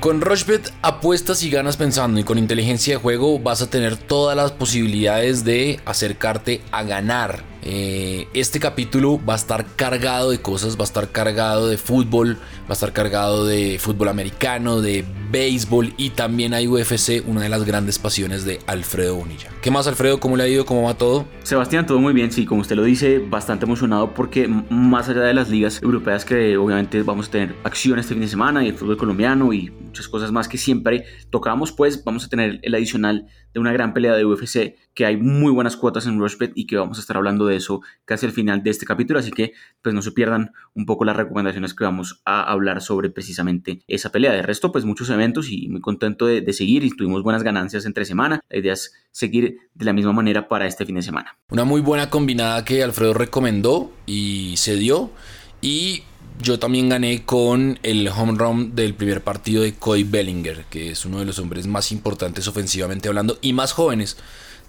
Con Rochbet apuestas y ganas pensando y con inteligencia de juego vas a tener todas las posibilidades de acercarte a ganar. Eh, este capítulo va a estar cargado de cosas, va a estar cargado de fútbol, va a estar cargado de fútbol americano, de béisbol y también hay UFC, una de las grandes pasiones de Alfredo Bonilla. ¿Qué más Alfredo? ¿Cómo le ha ido? ¿Cómo va todo? Sebastián, todo muy bien, sí, como usted lo dice, bastante emocionado porque más allá de las ligas europeas que obviamente vamos a tener acción este fin de semana y el fútbol colombiano y muchas cosas más que siempre tocamos, pues vamos a tener el adicional de una gran pelea de UFC, que hay muy buenas cuotas en Rushbet y que vamos a estar hablando de eso casi al final de este capítulo, así que pues no se pierdan un poco las recomendaciones que vamos a hablar sobre precisamente esa pelea. De resto, pues muchos eventos y muy contento de, de seguir y tuvimos buenas ganancias entre semana. La idea es seguir de la misma manera para este fin de semana. Una muy buena combinada que Alfredo recomendó y se dio. Y yo también gané con el home run del primer partido de Cody Bellinger, que es uno de los hombres más importantes ofensivamente hablando y más jóvenes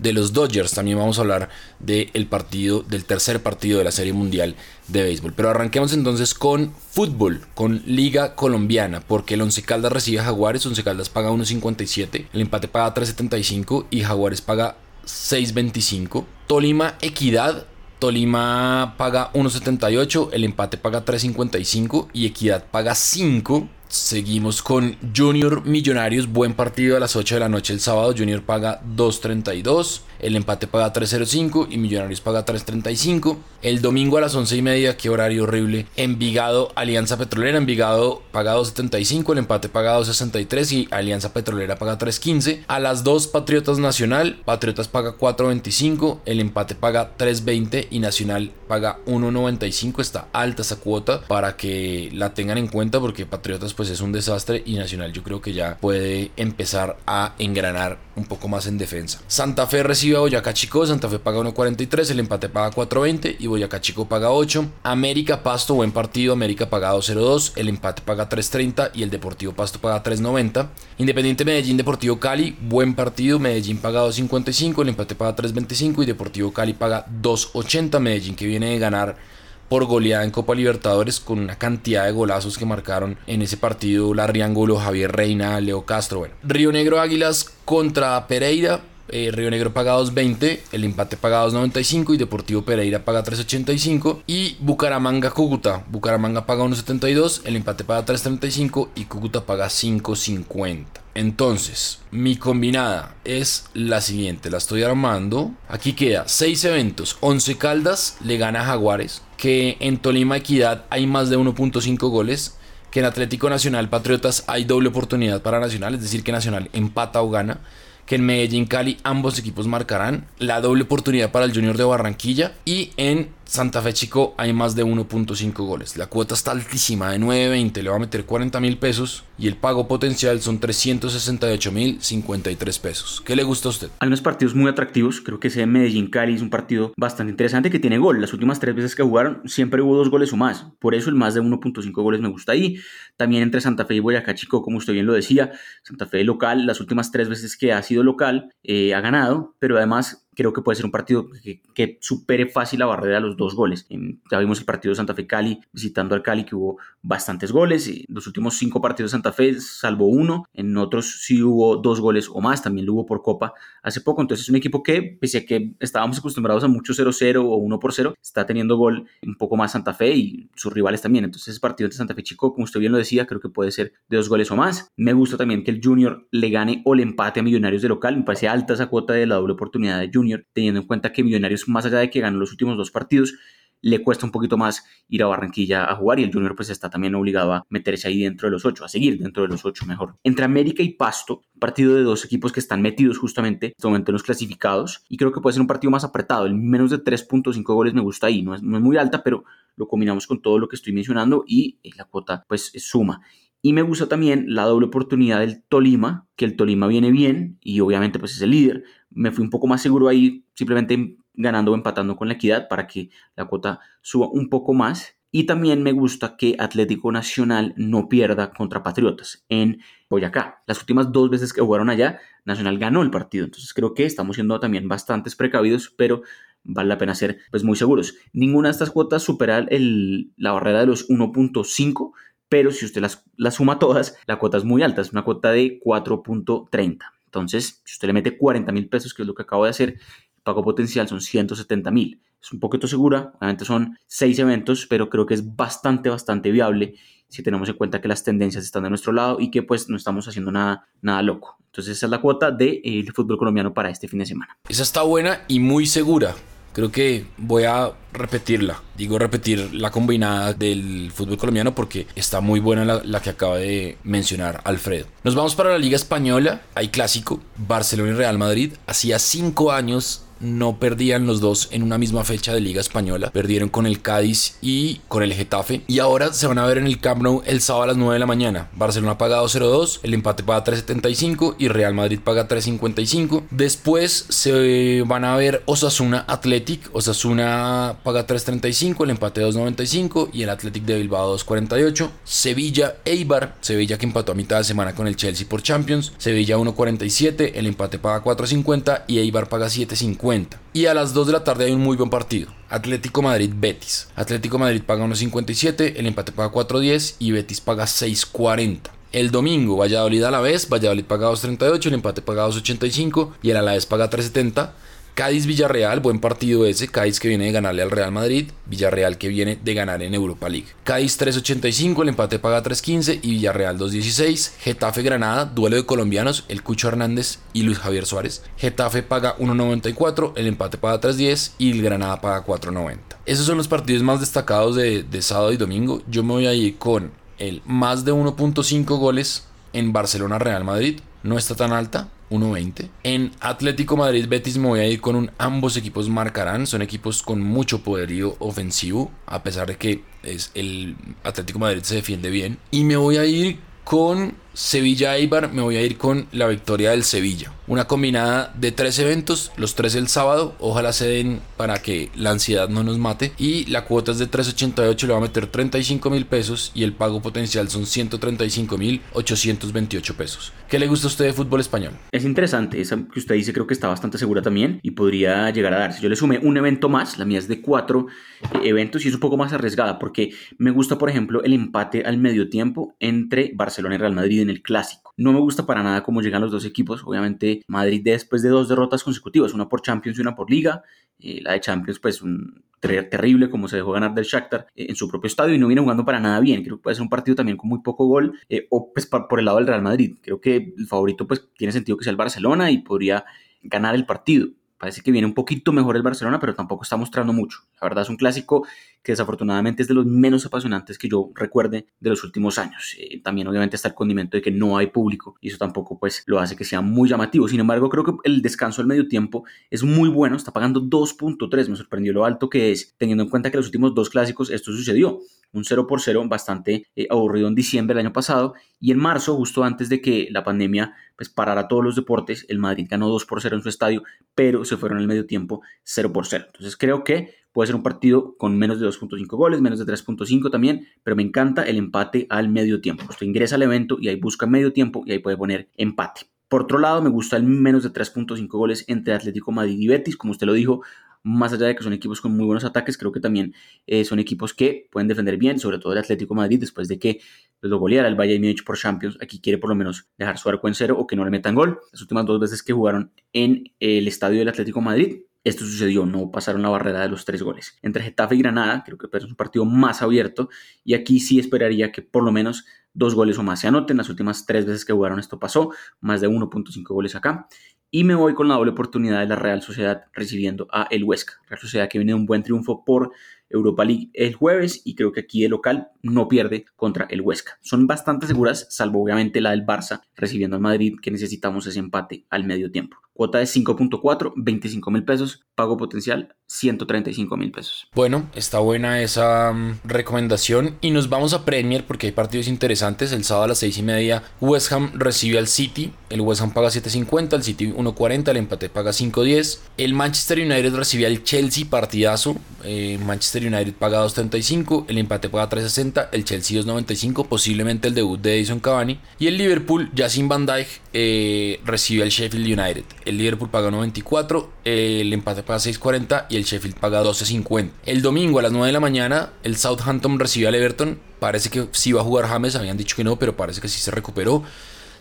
de los Dodgers. También vamos a hablar del partido, del tercer partido de la Serie Mundial de Béisbol. Pero arranquemos entonces con fútbol, con Liga Colombiana, porque el Once Caldas recibe a Jaguares, Once Caldas paga 1.57, el empate paga 3.75 y Jaguares paga 6.25. Tolima Equidad Tolima paga 1.78, el empate paga 3.55 y Equidad paga 5. Seguimos con Junior Millonarios, buen partido a las 8 de la noche el sábado. Junior paga 2.32, el empate paga 3.05 y Millonarios paga 3.35. El domingo a las 11 y media, qué horario horrible. Envigado, Alianza Petrolera, Envigado paga 2.75, el empate paga 2.63 y Alianza Petrolera paga 3.15. A las 2 Patriotas Nacional, Patriotas paga 4.25, el empate paga 3.20 y Nacional paga 1.95. Está alta esa cuota para que la tengan en cuenta porque Patriotas pues es un desastre y Nacional yo creo que ya puede empezar a engranar un poco más en defensa. Santa Fe recibe a Boyacá Chico, Santa Fe paga 1.43, el empate paga 4.20 y Boyacá Chico paga 8. América Pasto, buen partido, América paga 2.02, el empate paga 3.30 y el Deportivo Pasto paga 3.90. Independiente Medellín Deportivo Cali, buen partido, Medellín paga 2.55, el empate paga 3.25 y Deportivo Cali paga 2.80. Medellín que viene de ganar por goleada en Copa Libertadores con una cantidad de golazos que marcaron en ese partido Larriángulo, Javier Reina, Leo Castro. Bueno, Río Negro Águilas contra Pereira. Eh, Río Negro paga 2.20, el empate paga 2.95 y Deportivo Pereira paga 3.85 y Bucaramanga Cúcuta, Bucaramanga paga 1.72, el empate paga 3.35 y Cúcuta paga 5.50. Entonces, mi combinada es la siguiente, la estoy armando. Aquí queda 6 eventos, 11 Caldas le gana a Jaguares, que en Tolima Equidad hay más de 1.5 goles, que en Atlético Nacional Patriotas hay doble oportunidad para Nacional, es decir, que Nacional empata o gana, que en Medellín Cali ambos equipos marcarán, la doble oportunidad para el Junior de Barranquilla y en Santa Fe Chico hay más de 1.5 goles. La cuota está altísima, de 9.20, le va a meter 40 mil pesos y el pago potencial son 368 mil 53 pesos. ¿Qué le gusta a usted? Hay unos partidos muy atractivos, creo que ese Medellín Cali es un partido bastante interesante que tiene gol. Las últimas tres veces que jugaron siempre hubo dos goles o más, por eso el más de 1.5 goles me gusta ahí. También entre Santa Fe y Boyacá Chico, como usted bien lo decía, Santa Fe local, las últimas tres veces que ha sido local eh, ha ganado, pero además creo que puede ser un partido que, supere fácil la barrera de los dos goles. Ya vimos el partido de Santa Fe Cali visitando al Cali que hubo bastantes goles. Los últimos cinco partidos de Santa Fe salvo uno, en otros sí hubo dos goles o más, también lo hubo por Copa hace poco. Entonces es un equipo que, pese a que estábamos acostumbrados a mucho 0-0 o 1 por 0, está teniendo gol un poco más Santa Fe y sus rivales también. Entonces ese partido de Santa Fe Chico, como usted bien lo decía, creo que puede ser de dos goles o más. Me gusta también que el Junior le gane o le empate a Millonarios de local. Me parece alta esa cuota de la doble oportunidad de Junior, teniendo en cuenta que Millonarios, más allá de que ganó los últimos dos partidos, le cuesta un poquito más ir a Barranquilla a jugar y el Junior pues está también obligado a meterse ahí dentro de los ocho, a seguir dentro de los ocho mejor. Entre América y Pasto, partido de dos equipos que están metidos justamente en este momento en los clasificados y creo que puede ser un partido más apretado, el menos de 3.5 goles me gusta ahí, no es, no es muy alta, pero lo combinamos con todo lo que estoy mencionando y la cuota pues suma. Y me gusta también la doble oportunidad del Tolima, que el Tolima viene bien y obviamente pues es el líder. Me fui un poco más seguro ahí, simplemente ganando o empatando con la equidad para que la cuota suba un poco más. Y también me gusta que Atlético Nacional no pierda contra Patriotas en Boyacá. Las últimas dos veces que jugaron allá, Nacional ganó el partido. Entonces creo que estamos siendo también bastantes precavidos, pero vale la pena ser pues, muy seguros. Ninguna de estas cuotas supera el, la barrera de los 1.5 pero si usted las, las suma todas, la cuota es muy alta, es una cuota de 4.30. Entonces, si usted le mete 40 mil pesos, que es lo que acabo de hacer, el pago potencial son 170 mil. Es un poquito segura, obviamente son seis eventos, pero creo que es bastante, bastante viable si tenemos en cuenta que las tendencias están de nuestro lado y que pues no estamos haciendo nada, nada loco. Entonces esa es la cuota del de, fútbol colombiano para este fin de semana. Esa está buena y muy segura. Creo que voy a repetirla. Digo repetir la combinada del fútbol colombiano porque está muy buena la, que acaba de mencionar Alfredo. Nos vamos para la Liga Española. Hay clásico. Barcelona y Real Madrid. Hacía cinco años no perdían los dos en una misma fecha de Liga Española. Perdieron con el Cádiz y con el Getafe. Y ahora se van a ver en el Camp Nou el sábado a las 9 de la mañana. Barcelona paga 2.02, el empate paga 3.75 y Real Madrid paga 3.55. Después se van a ver Osasuna Athletic. Osasuna paga 3.35, el empate 2.95 y el Athletic de Bilbao 2.48. Sevilla Eibar. Sevilla que empató a mitad de semana con el Chelsea por Champions. Sevilla 1.47, el empate paga 4.50 y Eibar paga 7.50. Y a las 2 de la tarde hay un muy buen partido. Atlético Madrid-Betis. Atlético Madrid paga 1.57, el empate paga 4.10 y Betis paga 6.40. El domingo, Valladolid a la vez, Valladolid paga 2.38, el empate paga 2.85 y el Alavés paga 3.70. Cádiz-Villarreal, buen partido ese. Cádiz que viene de ganarle al Real Madrid. Villarreal que viene de ganar en Europa League. Cádiz 3.85, el empate paga 3.15 y Villarreal 2.16. Getafe-Granada, duelo de colombianos, el Cucho Hernández y Luis Javier Suárez. Getafe paga 1.94, el empate paga 3.10 y el Granada paga 4.90. Esos son los partidos más destacados de, de sábado y domingo. Yo me voy a ir con el más de 1.5 goles en Barcelona-Real Madrid. No está tan alta, 1.20. En Atlético Madrid Betis me voy a ir con un ambos equipos marcarán. Son equipos con mucho poderío ofensivo, a pesar de que es el Atlético Madrid se defiende bien. Y me voy a ir con Sevilla Eibar, me voy a ir con la victoria del Sevilla. Una combinada de tres eventos, los tres el sábado. Ojalá se den para que la ansiedad no nos mate. Y la cuota es de 3.88, le va a meter 35 mil pesos y el pago potencial son 135 mil 828 pesos. ¿Qué le gusta a usted de fútbol español? Es interesante, esa que usted dice creo que está bastante segura también y podría llegar a darse. Yo le sumé un evento más, la mía es de cuatro eh, eventos y es un poco más arriesgada porque me gusta, por ejemplo, el empate al medio tiempo entre Barcelona y Real Madrid en el clásico. No me gusta para nada cómo llegan los dos equipos. Obviamente, Madrid después de dos derrotas consecutivas, una por Champions y una por Liga. Eh, la de Champions, pues, un terrible como se dejó ganar del Shakhtar eh, en su propio estadio y no viene jugando para nada bien. Creo que puede ser un partido también con muy poco gol eh, o pues por el lado del Real Madrid. Creo que el favorito pues tiene sentido que sea el Barcelona y podría ganar el partido. Parece que viene un poquito mejor el Barcelona, pero tampoco está mostrando mucho. La verdad es un clásico que desafortunadamente es de los menos apasionantes que yo recuerde de los últimos años. Eh, también obviamente está el condimento de que no hay público y eso tampoco pues lo hace que sea muy llamativo. Sin embargo, creo que el descanso al medio tiempo es muy bueno, está pagando 2.3, me sorprendió lo alto que es, teniendo en cuenta que los últimos dos clásicos esto sucedió. Un 0 por 0 bastante eh, aburrido en diciembre del año pasado y en marzo, justo antes de que la pandemia pues parara todos los deportes, el Madrid ganó 2 por 0 en su estadio, pero se fueron al medio tiempo 0 por 0. Entonces creo que Puede ser un partido con menos de 2.5 goles, menos de 3.5 también, pero me encanta el empate al medio tiempo. Usted ingresa al evento y ahí busca medio tiempo y ahí puede poner empate. Por otro lado, me gusta el menos de 3.5 goles entre Atlético Madrid y Betis, como usted lo dijo, más allá de que son equipos con muy buenos ataques, creo que también eh, son equipos que pueden defender bien, sobre todo el Atlético Madrid, después de que lo goleara el Bayern Múnich por Champions, aquí quiere por lo menos dejar su arco en cero o que no le metan gol. Las últimas dos veces que jugaron en el estadio del Atlético Madrid, esto sucedió, no pasaron la barrera de los tres goles. Entre Getafe y Granada, creo que es un partido más abierto y aquí sí esperaría que por lo menos dos goles o más se anoten. Las últimas tres veces que jugaron esto pasó, más de 1.5 goles acá. Y me voy con la doble oportunidad de la Real Sociedad recibiendo a el Huesca. Real Sociedad que viene de un buen triunfo por Europa League el jueves y creo que aquí el local no pierde contra el Huesca. Son bastante seguras, salvo obviamente la del Barça recibiendo al Madrid que necesitamos ese empate al medio tiempo. Cuota de 5.4, 25 mil pesos. Pago potencial 135 mil pesos. Bueno, está buena esa mm, recomendación. Y nos vamos a Premier porque hay partidos interesantes. El sábado a las 6 y media, West Ham recibe al City. El West Ham paga 7.50, el City 1.40, el empate paga 5.10. El Manchester United recibe al Chelsea, partidazo. Eh, Manchester United paga 2.35, el empate paga 3.60, el Chelsea 2.95, posiblemente el debut de Edison Cavani. Y el Liverpool, ya sin Van Dijk, eh, recibe al Sheffield United. El Liverpool paga 1.24, el empate paga 6.40 y el Sheffield paga 12.50. El domingo a las 9 de la mañana, el Southampton recibe al Everton. Parece que sí va a jugar James, habían dicho que no, pero parece que sí se recuperó.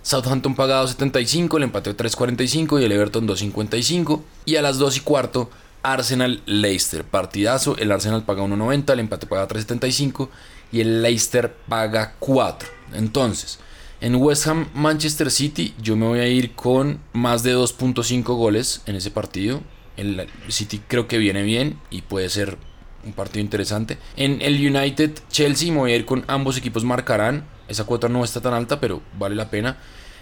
Southampton paga 2.75, el empate 3.45 y el Everton 2.55. Y a las 2 y cuarto, Arsenal Leicester. Partidazo, el Arsenal paga 1.90, el empate paga 3.75 y el Leicester paga 4. Entonces, en West Ham Manchester City yo me voy a ir con más de 2.5 goles en ese partido. El City creo que viene bien y puede ser un partido interesante. En el United Chelsea me voy a ir con ambos equipos marcarán. Esa cuota no está tan alta, pero vale la pena.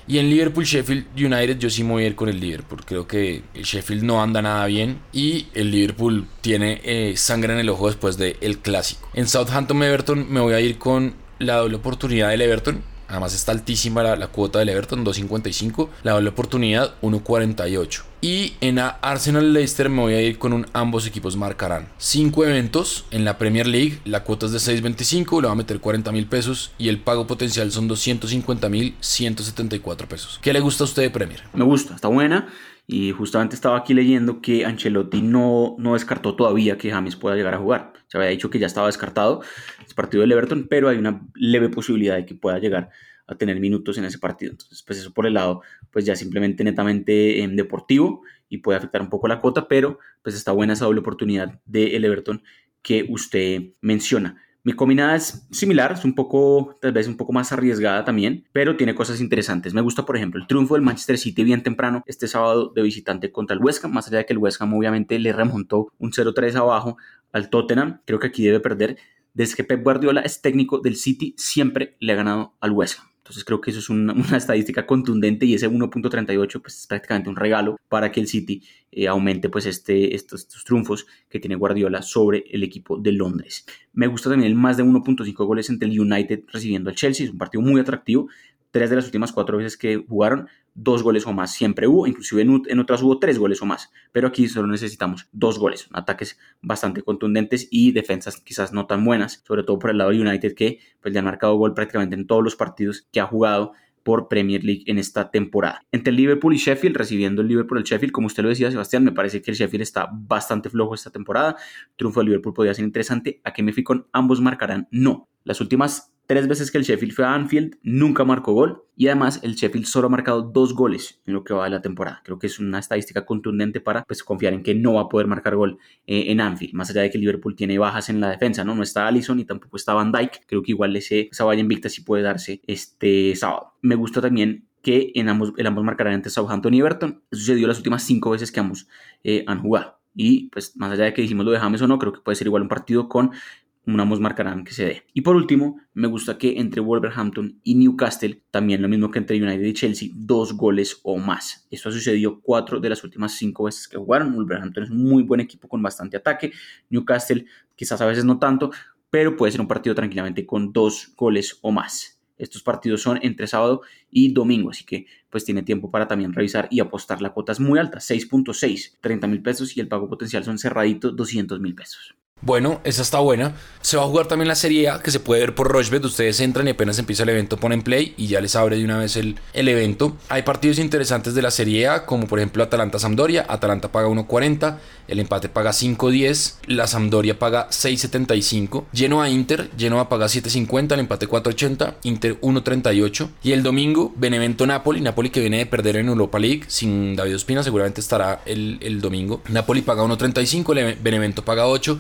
Y en Liverpool Sheffield United yo sí me voy a ir con el Liverpool. Creo que el Sheffield no anda nada bien y el Liverpool tiene eh, sangre en el ojo después del clásico. En Southampton Everton me voy a ir con la doble oportunidad del Everton. Además está altísima la, cuota del Everton, 2.55. La doble oportunidad, 1.48. Y en Arsenal Leicester me voy a ir con un ambos equipos marcarán. 5 eventos en la Premier League. La cuota es de 6.25, le va a meter 40 mil pesos. Y el pago potencial son 250 mil 174 pesos. ¿Qué le gusta a usted de Premier? Me gusta, está buena. Y justamente estaba aquí leyendo que Ancelotti no, no descartó todavía que James pueda llegar a jugar. Se había dicho que ya estaba descartado el partido del Everton, pero hay una leve posibilidad de que pueda llegar a tener minutos en ese partido. Entonces, pues eso por el lado, pues ya simplemente netamente en deportivo y puede afectar un poco la cuota, pero pues está buena esa doble oportunidad del Everton que usted menciona. Mi combinada es similar, es un poco, tal vez un poco más arriesgada también, pero tiene cosas interesantes. Me gusta, por ejemplo, el triunfo del Manchester City bien temprano este sábado de visitante contra el West Ham, más allá de que el West Ham obviamente le remontó un 0-3 abajo al Tottenham, creo que aquí debe perder. Desde que Pep Guardiola es técnico del City, siempre le ha ganado al West Ham. Entonces creo que eso es una, estadística contundente y ese 1.38 pues es prácticamente un regalo para que el City eh, aumente pues este, estos, estos, triunfos que tiene Guardiola sobre el equipo de Londres. Me gusta también el más de 1.5 goles entre el United recibiendo al Chelsea, es un partido muy atractivo. Tres de las últimas cuatro veces que jugaron dos goles o más siempre hubo, inclusive en, otras hubo tres goles o más, pero aquí solo necesitamos dos goles, ataques bastante contundentes y defensas quizás no tan buenas, sobre todo por el lado de United que pues le han marcado gol prácticamente en todos los partidos que ha jugado por Premier League en esta temporada. Entre Liverpool y Sheffield, recibiendo el Liverpool el Sheffield, como usted lo decía, Sebastián, me parece que el Sheffield está bastante flojo esta temporada. triunfo de Liverpool podría ser interesante. ¿A qué me fui con ambos marcarán? No. Las últimas Tres veces que el Sheffield fue a Anfield, nunca marcó gol. Y además el Sheffield solo ha marcado dos goles en lo que va de la temporada. Creo que es una estadística contundente para pues, confiar en que no va a poder marcar gol eh, en Anfield. Más allá de que Liverpool tiene bajas en la defensa, ¿no? No está Allison y tampoco está Van Dyke. Creo que igual ese, esa invicta sí puede darse este sábado. Me gusta también que en ambos, el ambos marcarán entre Southampton y Everton. Eso sucedió las últimas cinco veces que ambos eh, han jugado. Y pues más allá de que dijimos lo de James o no, creo que puede ser igual un partido con ambos marcarán que se dé. Y por último, me gusta que entre Wolverhampton y Newcastle, también lo mismo que entre United y Chelsea, dos goles o más. Esto ha sucedido cuatro de las últimas cinco veces que jugaron. Wolverhampton es un muy buen equipo con bastante ataque. Newcastle quizás a veces no tanto, pero puede ser un partido tranquilamente con dos goles o más. Estos partidos son entre sábado y domingo, así que pues tiene tiempo para también revisar y apostar. La cuota es muy alta, 6.6, 30 mil pesos y el pago potencial son cerraditos, 200 mil pesos. Bueno, esa está buena. Se va a jugar también la Serie A que se puede ver por Rochebet. Ustedes entran y apenas empieza el evento ponen play y ya les abre de una vez el, el evento. Hay partidos interesantes de la Serie A como por ejemplo Atalanta-Sampdoria. Atalanta paga 1.40, el empate paga 5.10, la Sampdoria paga 6.75. Genoa Inter, Genoa paga 7.50, el empate 4.80, Inter 1.38. Y el domingo Benevento Napoli, Napoli que viene de perder en Europa League sin David Ospina, seguramente estará el, el domingo. Napoli paga 1.35, Benevento paga 8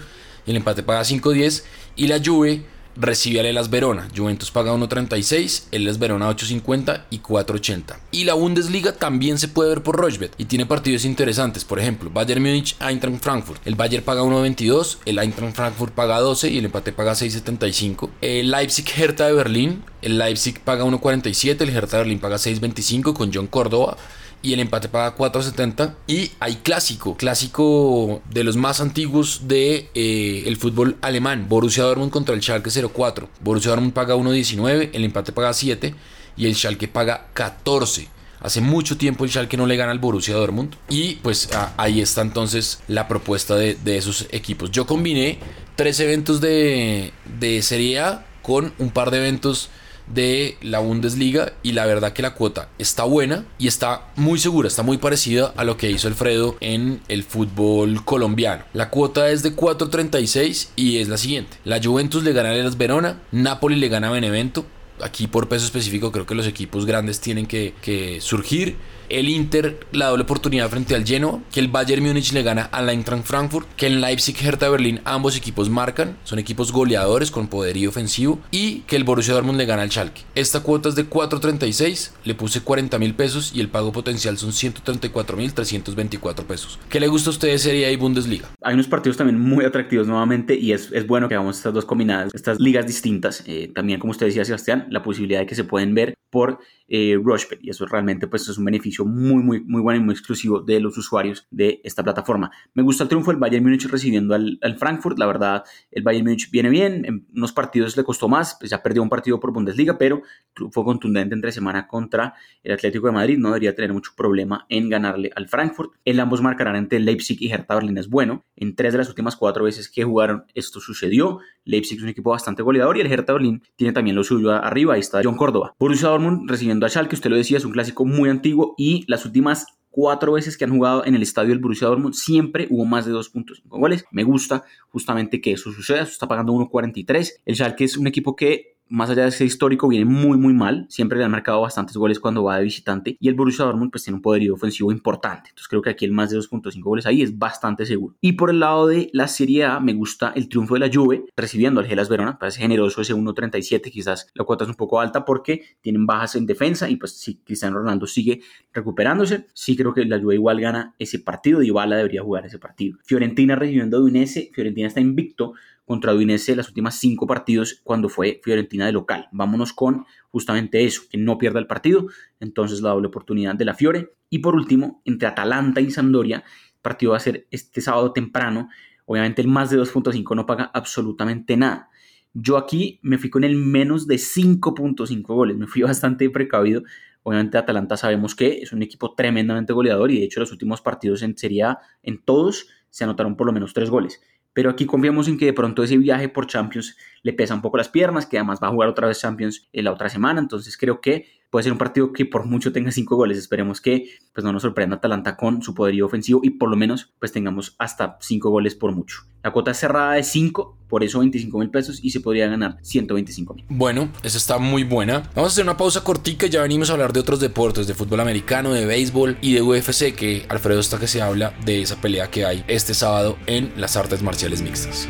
el empate paga 5.10 y la Juve recibe a Las Verona. Juventus paga 1.36, el Las Verona 8.50 y 4.80. Y la Bundesliga también se puede ver por Rochbet y tiene partidos interesantes. Por ejemplo, Bayern Múnich, Eintracht Frankfurt. El Bayern paga 1.22, el Eintracht Frankfurt paga 12 y el empate paga 6.75. El Leipzig Hertha de Berlín. El Leipzig paga 1.47, el Hertha de Berlín paga 6.25 con John Córdoba y el empate paga 4.70 y hay clásico, clásico de los más antiguos de eh, el fútbol alemán, Borussia Dortmund contra el Schalke 04. Borussia Dortmund paga 1.19, el empate paga 7 y el Schalke paga 14. Hace mucho tiempo el Schalke no le gana al Borussia Dortmund y pues ahí está entonces la propuesta de, esos equipos. Yo combiné tres eventos de, de Serie A con un par de eventos de la Bundesliga y la verdad que la cuota está buena y está muy segura, está muy parecida a lo que hizo Alfredo en el fútbol colombiano. La cuota es de 4.36 y es la siguiente. La Juventus le gana a las Verona, Napoli le gana a Benevento. Aquí por peso específico creo que los equipos grandes tienen que, que surgir el Inter la doble oportunidad frente al Genoa, que el Bayern Múnich le gana al Eintracht Frankfurt, que el Leipzig Hertha Berlín ambos equipos marcan, son equipos goleadores con poderío ofensivo y que el Borussia Dortmund le gana al Schalke. Esta cuota es de 4.36, le puse 40 mil pesos y el pago potencial son 134 mil 324 pesos. ¿Qué le gusta a ustedes Serie A y Bundesliga? Hay unos partidos también muy atractivos nuevamente y es, es bueno que hagamos estas dos combinadas, estas ligas distintas. Eh, también como usted decía Sebastián, la posibilidad de que se pueden ver por eh, y eso realmente pues es un beneficio muy muy muy bueno y muy exclusivo de los usuarios de esta plataforma. Me gusta el triunfo del Bayern Múnich recibiendo al, Frankfurt, la verdad el Bayern Múnich viene bien, en unos partidos le costó más, pues ya perdió un partido por Bundesliga, pero fue contundente entre semana contra el Atlético de Madrid, no debería tener mucho problema en ganarle al Frankfurt. El ambos marcarán entre Leipzig y Hertha Berlín es bueno, en tres de las últimas cuatro veces que jugaron esto sucedió, Leipzig es un equipo bastante goleador y el Hertha Berlín tiene también lo suyo arriba, ahí está John Córdoba. Borussia Dortmund recibiendo a Schalke, usted lo decía, es un clásico muy antiguo las últimas cuatro veces que han jugado en el estadio del Borussia Dortmund siempre hubo más de 2.5 goles. Me gusta justamente que eso suceda, está pagando 1.43. El Schalke es un equipo que más allá de ese histórico, viene muy, muy mal. Siempre le han marcado bastantes goles cuando va de visitante. Y el Borussia Dortmund pues tiene un poderío ofensivo importante. Entonces creo que aquí el más de 2.5 goles ahí es bastante seguro. Y por el lado de la Serie A, me gusta el triunfo de la Juve recibiendo al Gelas Verona. Parece generoso ese 1.37. Quizás la cuota es un poco alta porque tienen bajas en defensa. Y pues si Cristiano Ronaldo sigue recuperándose, sí creo que la Juve igual gana ese partido. y Bala debería jugar ese partido. Fiorentina recibiendo a Udinese. Fiorentina está invicto contra Udinese las últimas cinco partidos cuando fue Fiorentina de local. Vámonos con justamente eso, que no pierda el partido, entonces la doble oportunidad de la Fiore. Y por último, entre Atalanta y Sampdoria, el partido va a ser este sábado temprano. Obviamente el más de 2.5 no paga absolutamente nada. Yo aquí me fui con el menos de 5.5 goles, me fui bastante precavido. Obviamente Atalanta sabemos que es un equipo tremendamente goleador y de hecho los últimos partidos en Serie en todos, se anotaron por lo menos tres goles. Pero aquí confiamos en que de pronto ese viaje por Champions le pesa un poco las piernas, que además va a jugar otra vez Champions en la otra semana. Entonces creo que puede ser un partido que por mucho tenga cinco goles. Esperemos que pues, no nos sorprenda Atalanta con su poderío ofensivo y por lo menos pues tengamos hasta cinco goles por mucho. La cuota cerrada de 5, por eso 25 mil pesos y se podría ganar 125 mil. Bueno, esa está muy buena. Vamos a hacer una pausa cortica y ya venimos a hablar de otros deportes, de fútbol americano, de béisbol y de UFC, que Alfredo está que se habla de esa pelea que hay este sábado en las artes marciales mixtas.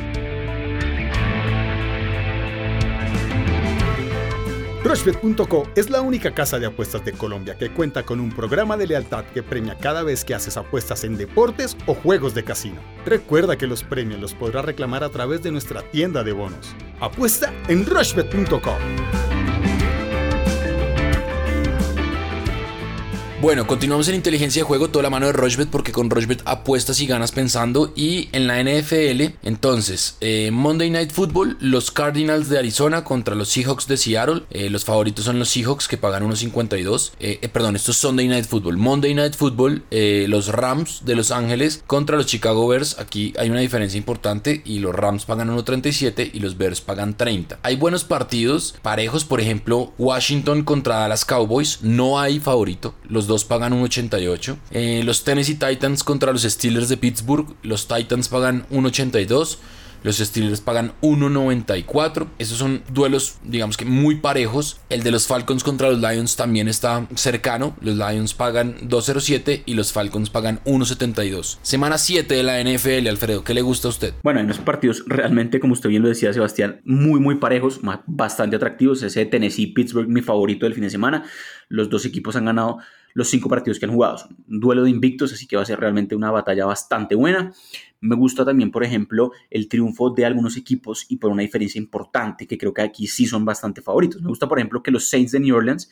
Rushbet.co es la única casa de apuestas de Colombia que cuenta con un programa de lealtad que premia cada vez que haces apuestas en deportes o juegos de casino. Recuerda que los premios los podrás reclamar a través de nuestra tienda de bonos. Apuesta en Rushbet.co. Bueno, continuamos en inteligencia de juego, toda la mano de Rochbet, porque con Rochbet apuestas y ganas pensando. Y en la NFL, entonces, eh, Monday Night Football, los Cardinals de Arizona contra los Seahawks de Seattle. Eh, los favoritos son los Seahawks que pagan 1.52. Eh, perdón, esto es Sunday Night Football. Monday Night Football, los Rams de Los Ángeles contra los Chicago Bears. Aquí hay una diferencia importante y los Rams pagan 1.37 y los Bears pagan 30. Hay buenos partidos parejos, por ejemplo, Washington contra Dallas Cowboys. No hay favorito. Los dos pagan un 88. Eh, los Tennessee Titans contra los Steelers de Pittsburgh. Los Titans pagan un 82. Los Steelers pagan 1.94. Esos son duelos, digamos que muy parejos. El de los Falcons contra los Lions también está cercano. Los Lions pagan 2.07 y los Falcons pagan 1.72. Semana 7 de la NFL, Alfredo, ¿qué le gusta a usted? Bueno, hay unos partidos realmente, como usted bien lo decía, Sebastián, muy, muy parejos, bastante atractivos. Ese Tennessee-Pittsburgh, mi favorito del fin de semana. Los dos equipos han ganado los cinco partidos que han jugado. Un duelo de invictos, así que va a ser realmente una batalla bastante buena. Me gusta también, por ejemplo, el triunfo de algunos equipos y por una diferencia importante, que creo que aquí sí son bastante favoritos. Me gusta, por ejemplo, que los Saints de New Orleans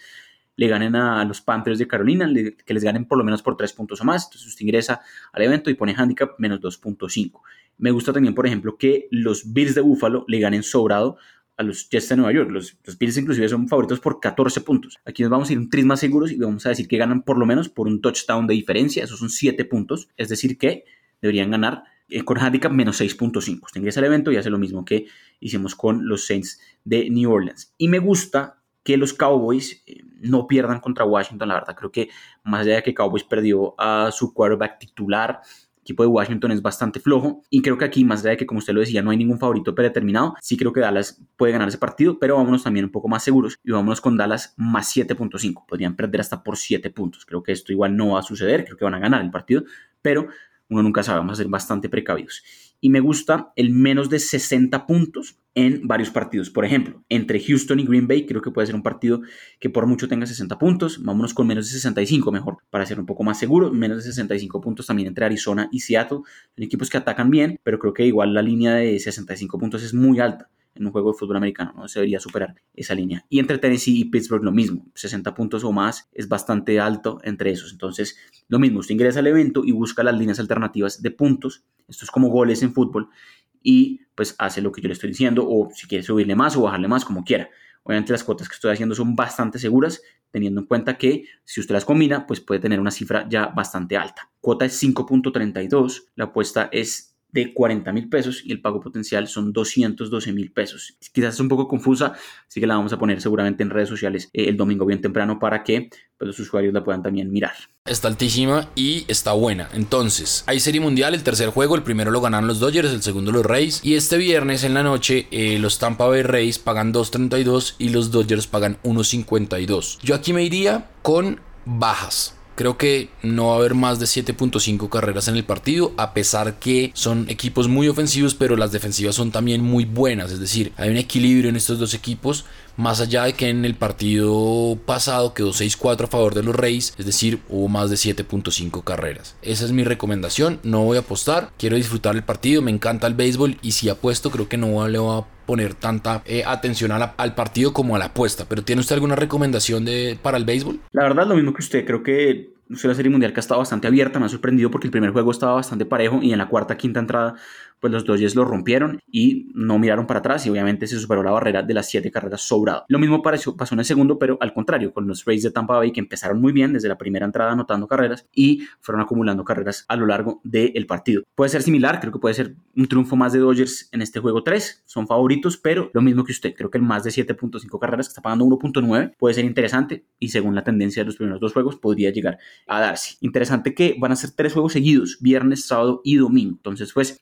le ganen a los Panthers de Carolina, que les ganen por lo menos por tres puntos o más. Entonces usted ingresa al evento y pone handicap menos 2.5. Me gusta también, por ejemplo, que los Bills de Buffalo le ganen sobrado a los Jets de Nueva York. Los, los Bills inclusive son favoritos por 14 puntos. Aquí nos vamos a ir un tris más seguros y vamos a decir que ganan por lo menos por un touchdown de diferencia. Esos son 7 puntos. Es decir que deberían ganar eh, con handicap menos 6.5. Usted ingresa al evento y hace lo mismo que hicimos con los Saints de New Orleans. Y me gusta que los Cowboys eh, no pierdan contra Washington. La verdad, creo que más allá de que Cowboys perdió a su quarterback titular, equipo de Washington es bastante flojo. Y creo que aquí, más allá de que, como usted lo decía, no hay ningún favorito predeterminado, sí creo que Dallas puede ganar ese partido, pero vámonos también un poco más seguros y vámonos con Dallas más 7.5. Podrían perder hasta por 7 puntos. Creo que esto igual no va a suceder, creo que van a ganar el partido, pero uno nunca sabe, vamos a ser bastante precavidos. Y me gusta el menos de 60 puntos en varios partidos. Por ejemplo, entre Houston y Green Bay, creo que puede ser un partido que por mucho tenga 60 puntos. Vámonos con menos de 65 mejor, para ser un poco más seguro. Menos de 65 puntos también entre Arizona y Seattle. Son equipos que atacan bien, pero creo que igual la línea de 65 puntos es muy alta en un juego de fútbol americano, no se debería superar esa línea. Y entre Tennessee y Pittsburgh lo mismo, 60 puntos o más es bastante alto entre esos. Entonces, lo mismo, usted ingresa al evento y busca las líneas alternativas de puntos, esto es como goles en fútbol, y pues hace lo que yo le estoy diciendo, o si quiere subirle más o bajarle más, como quiera. Obviamente las cuotas que estoy haciendo son bastante seguras, teniendo en cuenta que si usted las combina, pues puede tener una cifra ya bastante alta. Cuota es 5.32, la apuesta es de 40 mil pesos y el pago potencial son 212 mil pesos. Quizás es un poco confusa, así que la vamos a poner seguramente en redes sociales eh, el domingo bien temprano para que pues, los usuarios la puedan también mirar. Está altísima y está buena. Entonces, hay serie mundial, el tercer juego, el primero lo ganaron los Dodgers, el segundo los Rays. Y este viernes en la noche, eh, los Tampa Bay Rays pagan 2.32 y los Dodgers pagan 1.52. Yo aquí me iría con bajas. Creo que no va a haber más de 7.5 carreras en el partido, a pesar que son equipos muy ofensivos, pero las defensivas son también muy buenas. Es decir, hay un equilibrio en estos dos equipos, más allá de que en el partido pasado quedó 6-4 a favor de los Reyes, es decir, hubo más de 7.5 carreras. Esa es mi recomendación, no voy a apostar, quiero disfrutar el partido, me encanta el béisbol y si apuesto creo que no le va a poner tanta eh, atención al partido como a la apuesta. Pero ¿tiene usted alguna recomendación para el béisbol? La verdad, lo mismo que usted. Creo que es serie mundial que ha estado bastante abierta. Me ha sorprendido porque el primer juego estaba bastante parejo y en la cuarta, quinta entrada pues los Dodgers lo rompieron y no miraron para atrás y obviamente se superó la barrera de las siete carreras sobrado. Lo mismo pasó en el segundo, pero al contrario, con los Rays de Tampa Bay que empezaron muy bien desde la primera entrada anotando carreras y fueron acumulando carreras a lo largo del partido. Puede ser similar, creo que puede ser un triunfo más de Dodgers en este juego 3, son favoritos, pero lo mismo que usted, creo que el más de 7.5 carreras que está pagando 1.9 puede ser interesante y según la tendencia de los primeros dos juegos podría llegar a darse. Interesante que van a ser tres juegos seguidos, viernes, sábado y domingo. Entonces, pues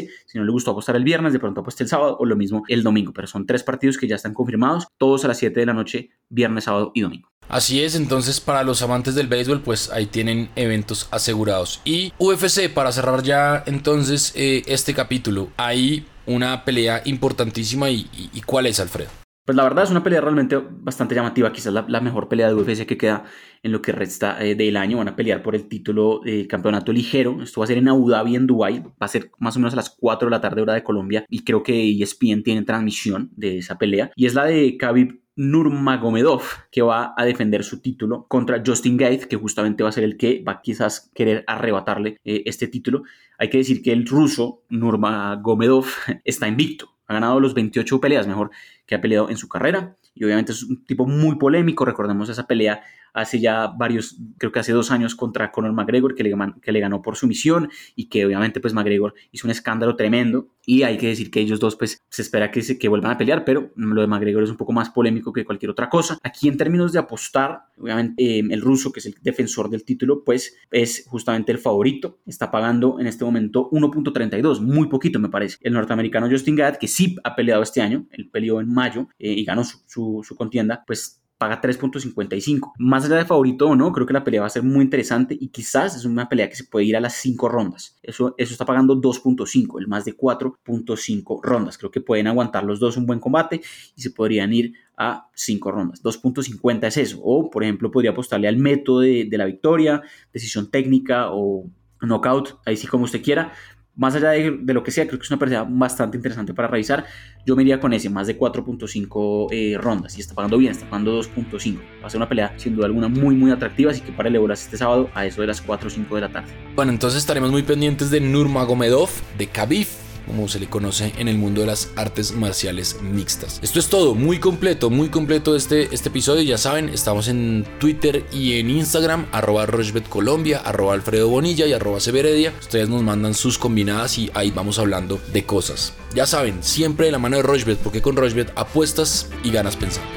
si no le gustó apostar el viernes, de pronto apueste el sábado o lo mismo el domingo. Pero son tres partidos que ya están confirmados, todos a las 7 de la noche, viernes, sábado y domingo. Así es, entonces para los amantes del béisbol, pues ahí tienen eventos asegurados. Y UFC, para cerrar ya entonces eh, este capítulo, hay una pelea importantísima y ¿cuál es, Alfredo? Pues la verdad es una pelea realmente bastante llamativa, quizás la, mejor pelea de UFC que queda en lo que resta eh, del año. Van a pelear por el título de campeonato ligero. Esto va a ser en Abu Dhabi, en Dubai. Va a ser más o menos a las 4 de la tarde hora de Colombia y creo que ESPN tiene transmisión de esa pelea. Y es la de Khabib Nurmagomedov, que va a defender su título contra Justin Gaethje, que justamente va a ser el que va quizás querer arrebatarle eh, este título. Hay que decir que el ruso Nurmagomedov está invicto ha ganado los 28 peleas mejor que ha peleado en su carrera. Y obviamente es un tipo muy polémico. Recordemos esa pelea hace ya varios, creo que hace dos años contra Conor McGregor, que le, que le ganó por sumisión y que obviamente pues McGregor hizo un escándalo tremendo y hay que decir que ellos dos pues se espera que, se, que vuelvan a pelear, pero lo de McGregor es un poco más polémico que cualquier otra cosa. Aquí en términos de apostar, obviamente em, el ruso, que es el defensor del título, pues es justamente el favorito, está pagando en este momento 1.32, muy poquito me parece. El norteamericano Justin Gadd, que sí ha peleado este año, él peleó en mayo eh, y ganó su, su contienda, pues paga 3.55. Más allá de favorito o no, creo que la pelea va a ser muy interesante y quizás es una pelea que se puede ir a las 5 rondas. Eso, eso está pagando 2.5, el más de 4.5 rondas. Creo que pueden aguantar los dos un buen combate y se podrían ir a 5 rondas. 2.50 es eso. O, por ejemplo, podría apostarle al método de, de la victoria, decisión técnica o knockout, ahí sí como usted quiera, más allá de, lo que sea, creo que es una pelea bastante interesante para revisar. Yo me iría con ese, más de 4.5 eh, rondas. Y está pagando bien, está pagando 2.5. Va a ser una pelea, sin duda alguna, muy, muy atractiva. Así que para el este sábado a eso de las 4 o 5 de la tarde. Bueno, entonces estaremos muy pendientes de Nurmagomedov, de Khabib como se le conoce en el mundo de las artes marciales mixtas. Esto es todo, muy completo, muy completo este, este episodio. Ya saben, estamos en Twitter y en Instagram, arroba Colombia, arroba Alfredo Bonilla y arroba Severedia. Ustedes nos mandan sus combinadas y ahí vamos hablando de cosas. Ya saben, siempre de la mano de Rochbet, porque con Rochbet apuestas y ganas pensando.